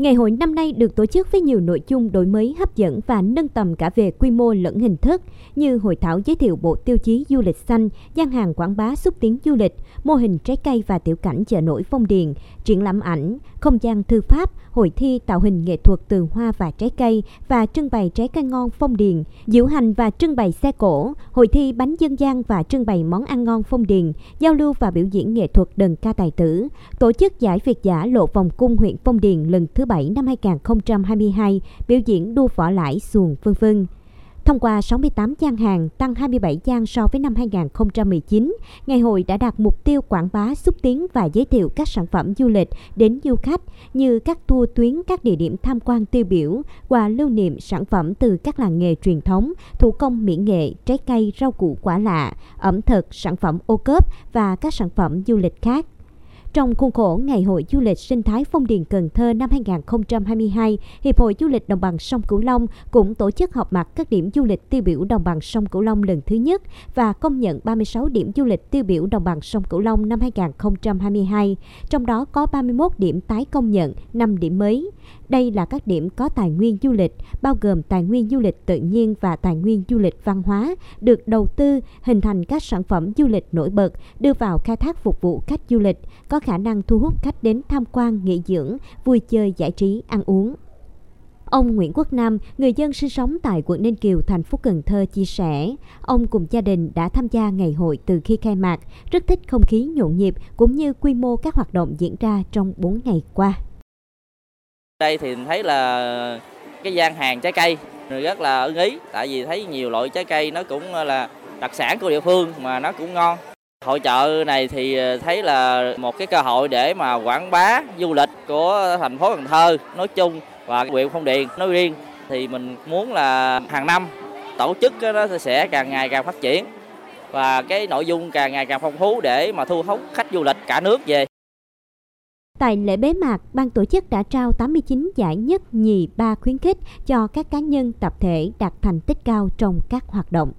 Ngày hội năm nay được tổ chức với nhiều nội dung đổi mới hấp dẫn và nâng tầm cả về quy mô lẫn hình thức như hội thảo giới thiệu bộ tiêu chí du lịch xanh, gian hàng quảng bá xúc tiến du lịch, mô hình trái cây và tiểu cảnh chợ nổi phong điền, triển lãm ảnh, không gian thư pháp, hội thi tạo hình nghệ thuật từ hoa và trái cây và trưng bày trái cây ngon phong điền, diễu hành và trưng bày xe cổ, hội thi bánh dân gian và trưng bày món ăn ngon phong điền, giao lưu và biểu diễn nghệ thuật đờn ca tài tử, tổ chức giải Việt giả lộ vòng cung huyện Phong Điền lần thứ 7 năm 2022, biểu diễn đua võ lãi xuồng vân vân. Thông qua 68 gian hàng, tăng 27 gian so với năm 2019, ngày hội đã đạt mục tiêu quảng bá, xúc tiến và giới thiệu các sản phẩm du lịch đến du khách như các tour tuyến các địa điểm tham quan tiêu biểu, quà lưu niệm sản phẩm từ các làng nghề truyền thống, thủ công mỹ nghệ, trái cây, rau củ quả lạ, ẩm thực, sản phẩm ô cốp và các sản phẩm du lịch khác. Trong khuôn khổ Ngày hội Du lịch sinh thái Phong Điền Cần Thơ năm 2022, Hiệp hội Du lịch Đồng bằng sông Cửu Long cũng tổ chức họp mặt các điểm du lịch tiêu biểu Đồng bằng sông Cửu Long lần thứ nhất và công nhận 36 điểm du lịch tiêu biểu Đồng bằng sông Cửu Long năm 2022, trong đó có 31 điểm tái công nhận, 5 điểm mới. Đây là các điểm có tài nguyên du lịch, bao gồm tài nguyên du lịch tự nhiên và tài nguyên du lịch văn hóa, được đầu tư, hình thành các sản phẩm du lịch nổi bật, đưa vào khai thác phục vụ khách du lịch, có khả năng thu hút khách đến tham quan, nghỉ dưỡng, vui chơi, giải trí, ăn uống. Ông Nguyễn Quốc Nam, người dân sinh sống tại quận Ninh Kiều, thành phố Cần Thơ chia sẻ, ông cùng gia đình đã tham gia ngày hội từ khi khai mạc, rất thích không khí nhộn nhịp cũng như quy mô các hoạt động diễn ra trong 4 ngày qua. Đây thì thấy là cái gian hàng trái cây rất là ưng ý, tại vì thấy nhiều loại trái cây nó cũng là đặc sản của địa phương mà nó cũng ngon. Hội chợ này thì ờ, thấy là một cái cơ hội để mà quảng bá du lịch của thành phố Cần Thơ nói chung và huyện Phong Điền nói riêng thì mình muốn là hàng năm tổ chức nó sẽ càng ngày càng phát triển và cái nội dung càng ngày càng phong phú để mà thu hút khách du lịch cả nước về. Tại lễ bế mạc, ban tổ chức đã trao 89 giải nhất, nhì, ba khuyến khích cho các cá nhân tập thể đạt thành tích cao trong các hoạt động.